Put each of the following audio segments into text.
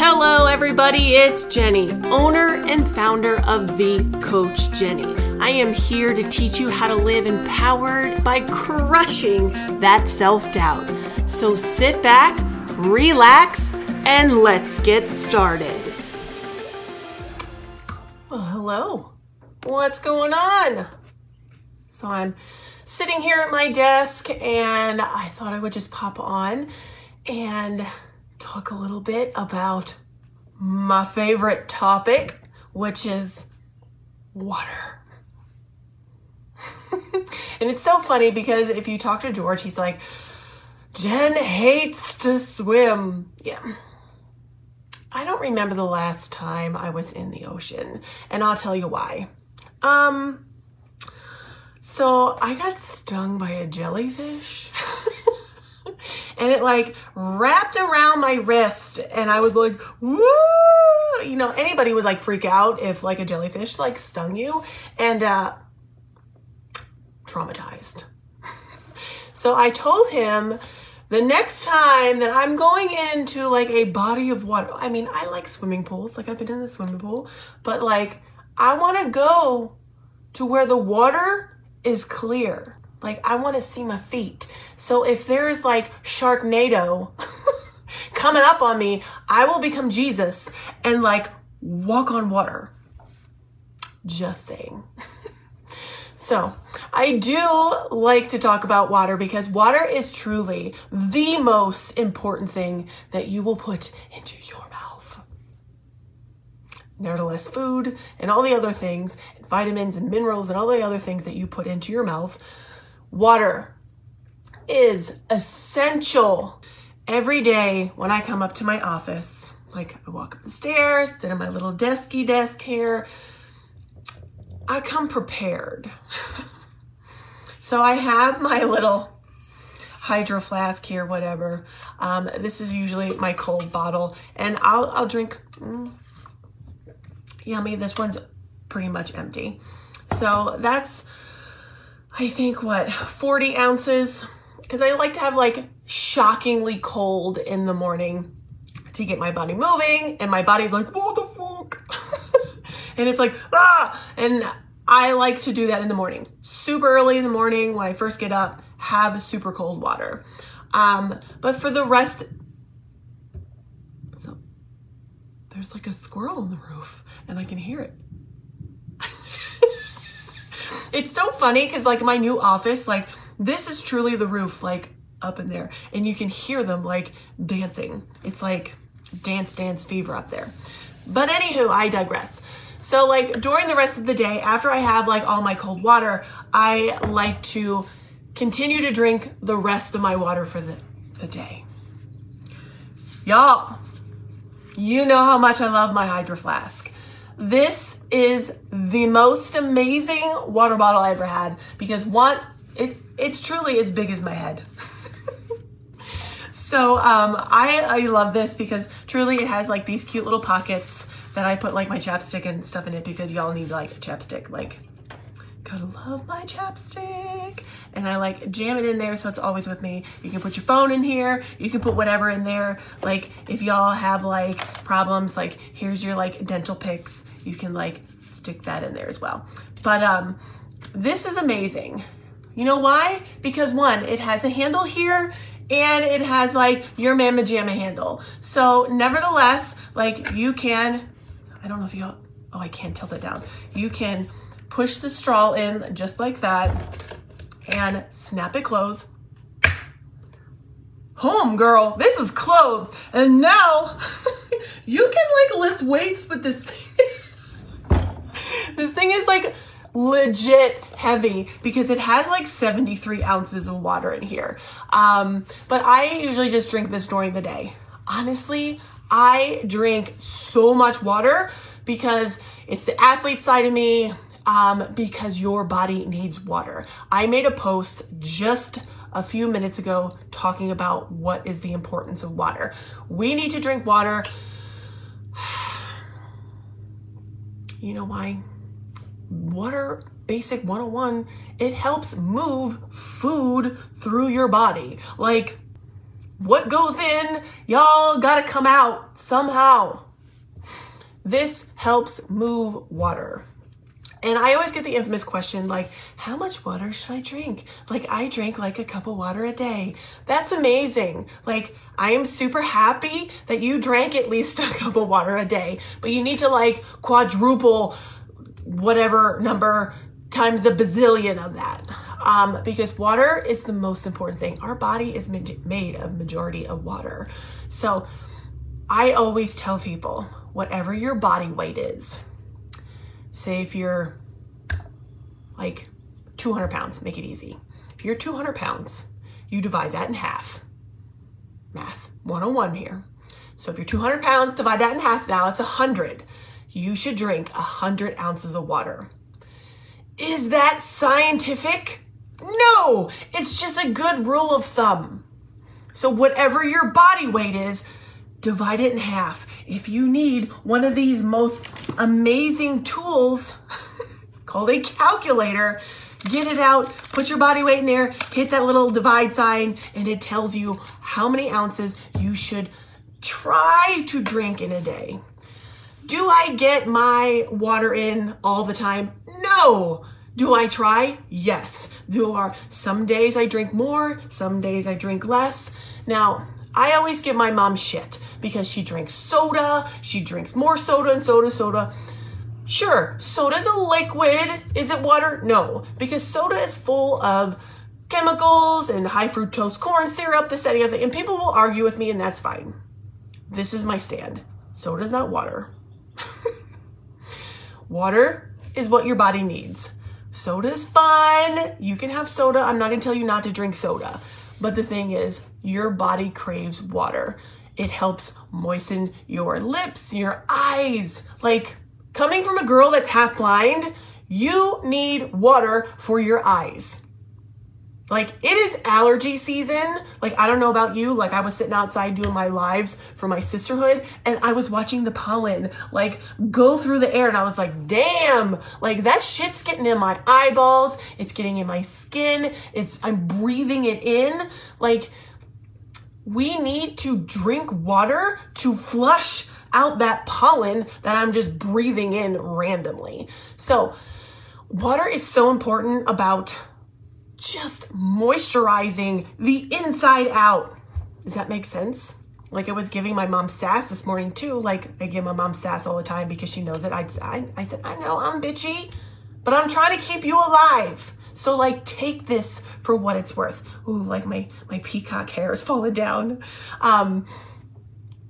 Hello, everybody. It's Jennie, owner and founder of The Coach Jennie. I am here to teach you how to live empowered by crushing that self doubt. So sit back, relax, and let's get started. Well, hello. What's going on? So I'm sitting here at my desk and I thought I would just pop on and talk a little bit about my favorite topic, which is water. and it's so funny because if you talk to George, he's like, Jen hates to swim. Yeah. I don't remember the last time I was in the ocean, and I'll tell you why. Um, so I got stung by a jellyfish. and it like wrapped around my wrist and I was like, woo! You know, anybody would like freak out if like a jellyfish like stung you and uh traumatized. so I told him the next time that I'm going into like a body of water, I mean, I like swimming pools, like I've been in the swimming pool, but like I want to go to where the water is clear. Like I want to see my feet. So if there's like Sharknado coming up on me, I will become Jesus and like walk on water. Just saying. So, I do like to talk about water because water is truly the most important thing that you will put into your mouth. Nevertheless, food and all the other things, vitamins and minerals and all the other things that you put into your mouth, water is essential. Every day when I come up to my office, like I walk up the stairs, sit at my little desky desk here, I come prepared. so I have my little hydro flask here, whatever. Um, this is usually my cold bottle, and I'll I'll drink. Mm, yummy. This one's pretty much empty. So that's I think what 40 ounces because I like to have like shockingly cold in the morning to get my body moving, and my body's like, what the fuck? and it's like, ah! And I like to do that in the morning. Super early in the morning when I first get up, have super cold water. Um, but for the rest, so, there's like a squirrel on the roof, and I can hear it. It's so funny because like my new office, like this is truly the roof, like up in there, and you can hear them like dancing. It's like dance, dance fever up there. But anywho, I digress. So like during the rest of the day, after I have like all my cold water, I like to continue to drink the rest of my water for the, the day. Y'all, you know how much I love my Hydro Flask. This is the most amazing water bottle I ever had because one, it it's truly as big as my head. so um, I I love this because truly it has like these cute little pockets that I put like my chapstick and stuff in it because y'all need like chapstick. Like, gotta love my chapstick. And I like jam it in there so it's always with me. You can put your phone in here. You can put whatever in there. Like, if y'all have like problems, like here's your like dental picks. You can like stick that in there as well. But um, this is amazing. You know why? Because one, it has a handle here and it has like your Mama Jamma handle. So nevertheless, like you can, I don't know if you, oh, I can't tilt it down. You can push the straw in just like that and snap it closed. Home girl, this is closed. And now you can like lift weights with this thing. this thing is like legit heavy because it has like 73 ounces of water in here. Um, but I usually just drink this during the day. Honestly, I drink so much water because it's the athlete side of me, um, because your body needs water. I made a post just a few minutes ago talking about what is the importance of water. We need to drink water. You know why? Water basic 101 it helps move food through your body like what goes in, y'all gotta come out somehow. This helps move water. And I always get the infamous question like, how much water should I drink? Like, I drink like a cup of water a day. That's amazing. Like, I am super happy that you drank at least a cup of water a day, but you need to like quadruple whatever number times a bazillion of that. Um, because water is the most important thing. Our body is made of majority of water. So I always tell people, whatever your body weight is, say if you're like 200 pounds, make it easy. If you're 200 pounds, you divide that in half. Math 101 here. So if you're 200 pounds, divide that in half. Now it's 100. You should drink 100 ounces of water. Is that scientific? No, it's just a good rule of thumb. So, whatever your body weight is, divide it in half. If you need one of these most amazing tools called a calculator, get it out, put your body weight in there, hit that little divide sign, and it tells you how many ounces you should try to drink in a day. Do I get my water in all the time? No. Do I try? Yes. Do are some days I drink more, some days I drink less. Now, I always give my mom shit because she drinks soda, she drinks more soda and soda, soda. Sure, soda's a liquid. Is it water? No, because soda is full of chemicals and high fructose corn syrup, this, that, and the other. And people will argue with me, and that's fine. This is my stand. Soda's not water. water is what your body needs. Soda's fun. You can have soda. I'm not going to tell you not to drink soda. But the thing is, your body craves water. It helps moisten your lips, your eyes. Like coming from a girl that's half blind, you need water for your eyes. Like it is allergy season. Like I don't know about you, like I was sitting outside doing my lives for my sisterhood and I was watching the pollen like go through the air and I was like, "Damn, like that shit's getting in my eyeballs, it's getting in my skin, it's I'm breathing it in." Like we need to drink water to flush out that pollen that I'm just breathing in randomly. So, water is so important about just moisturizing the inside out. Does that make sense? Like I was giving my mom sass this morning too. Like I give my mom sass all the time because she knows it. I, I, I said, I know I'm bitchy, but I'm trying to keep you alive. So like take this for what it's worth. Ooh, like my, my peacock hair is falling down. Um,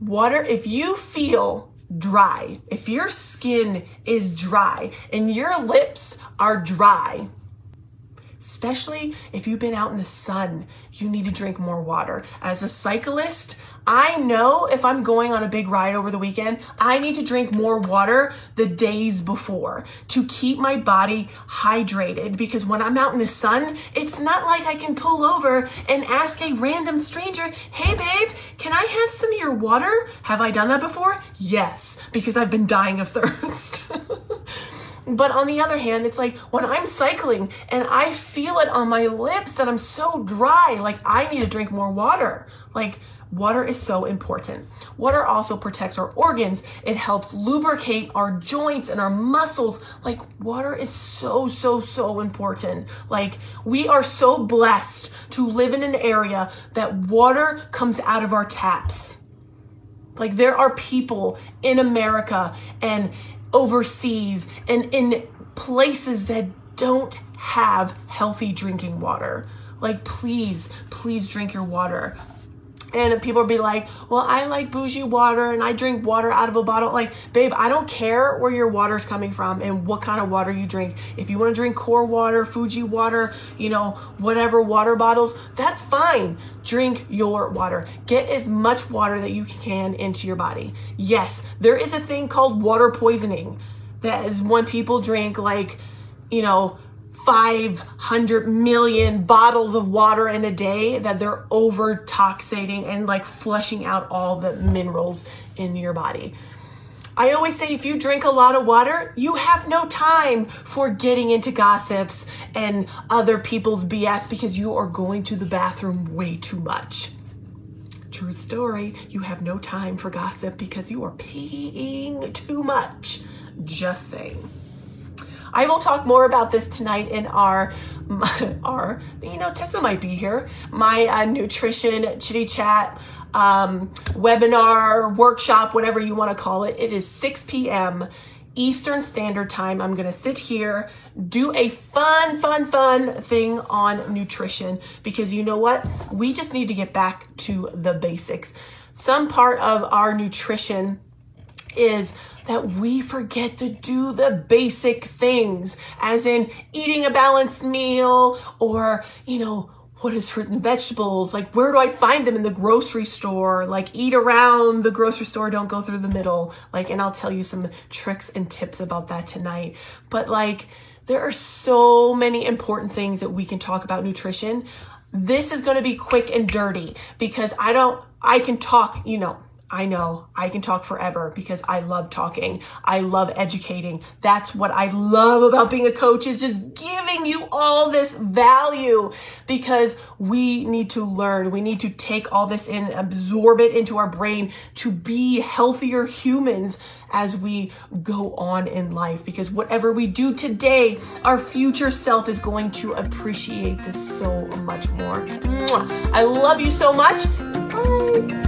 water, if you feel dry, if your skin is dry and your lips are dry, especially if you've been out in the sun, you need to drink more water. As a cyclist, I know if I'm going on a big ride over the weekend, I need to drink more water the days before to keep my body hydrated because when I'm out in the sun, it's not like I can pull over and ask a random stranger, hey babe, can I have some of your water? Have I done that before? Yes, because I've been dying of thirst. But on the other hand, it's like when I'm cycling and I feel it on my lips that I'm so dry, like I need to drink more water. Like water is so important. Water also protects our organs. It helps lubricate our joints and our muscles. Like water is so, so, so important. Like we are so blessed to live in an area that water comes out of our taps. Like there are people in America and overseas and in places that don't have healthy drinking water. Like, please, please drink your water. And people be like, well, I like bougie water and I drink water out of a bottle. Like, babe, I don't care where your water's coming from and what kind of water you drink. If you want to drink core water, Fiji water, you know, whatever water bottles, that's fine. Drink your water. Get as much water that you can into your body. Yes, there is a thing called water poisoning. That is when people drink like, you know, 500 million bottles of water in a day that they're over toxating and like flushing out all the minerals in your body. I always say if you drink a lot of water, you have no time for getting into gossips and other people's BS because you are going to the bathroom way too much. True story, you have no time for gossip because you are peeing too much. Just saying. I will talk more about this tonight in our, our you know, Tessa might be here, my uh, nutrition chitty chat um, webinar, workshop, whatever you want to call it. It is 6 p.m. Eastern Standard Time. I'm going to sit here, do a fun, fun, fun thing on nutrition because you know what? We just need to get back to the basics. Some part of our nutrition is that we forget to do the basic things, as in eating a balanced meal or, you know, what is fruit and vegetables? Like, where do I find them in the grocery store? Like, eat around the grocery store, don't go through the middle. Like, and I'll tell you some tricks and tips about that tonight. But, like, there are so many important things that we can talk about nutrition. This is going to be quick and dirty because I don't, I can talk, you know, I know I can talk forever because I love talking. I love educating. That's what I love about being a coach is just giving you all this value because we need to learn. We need to take all this in, absorb it into our brain to be healthier humans as we go on in life because whatever we do today, our future self is going to appreciate this so much more. I love you so much. Bye.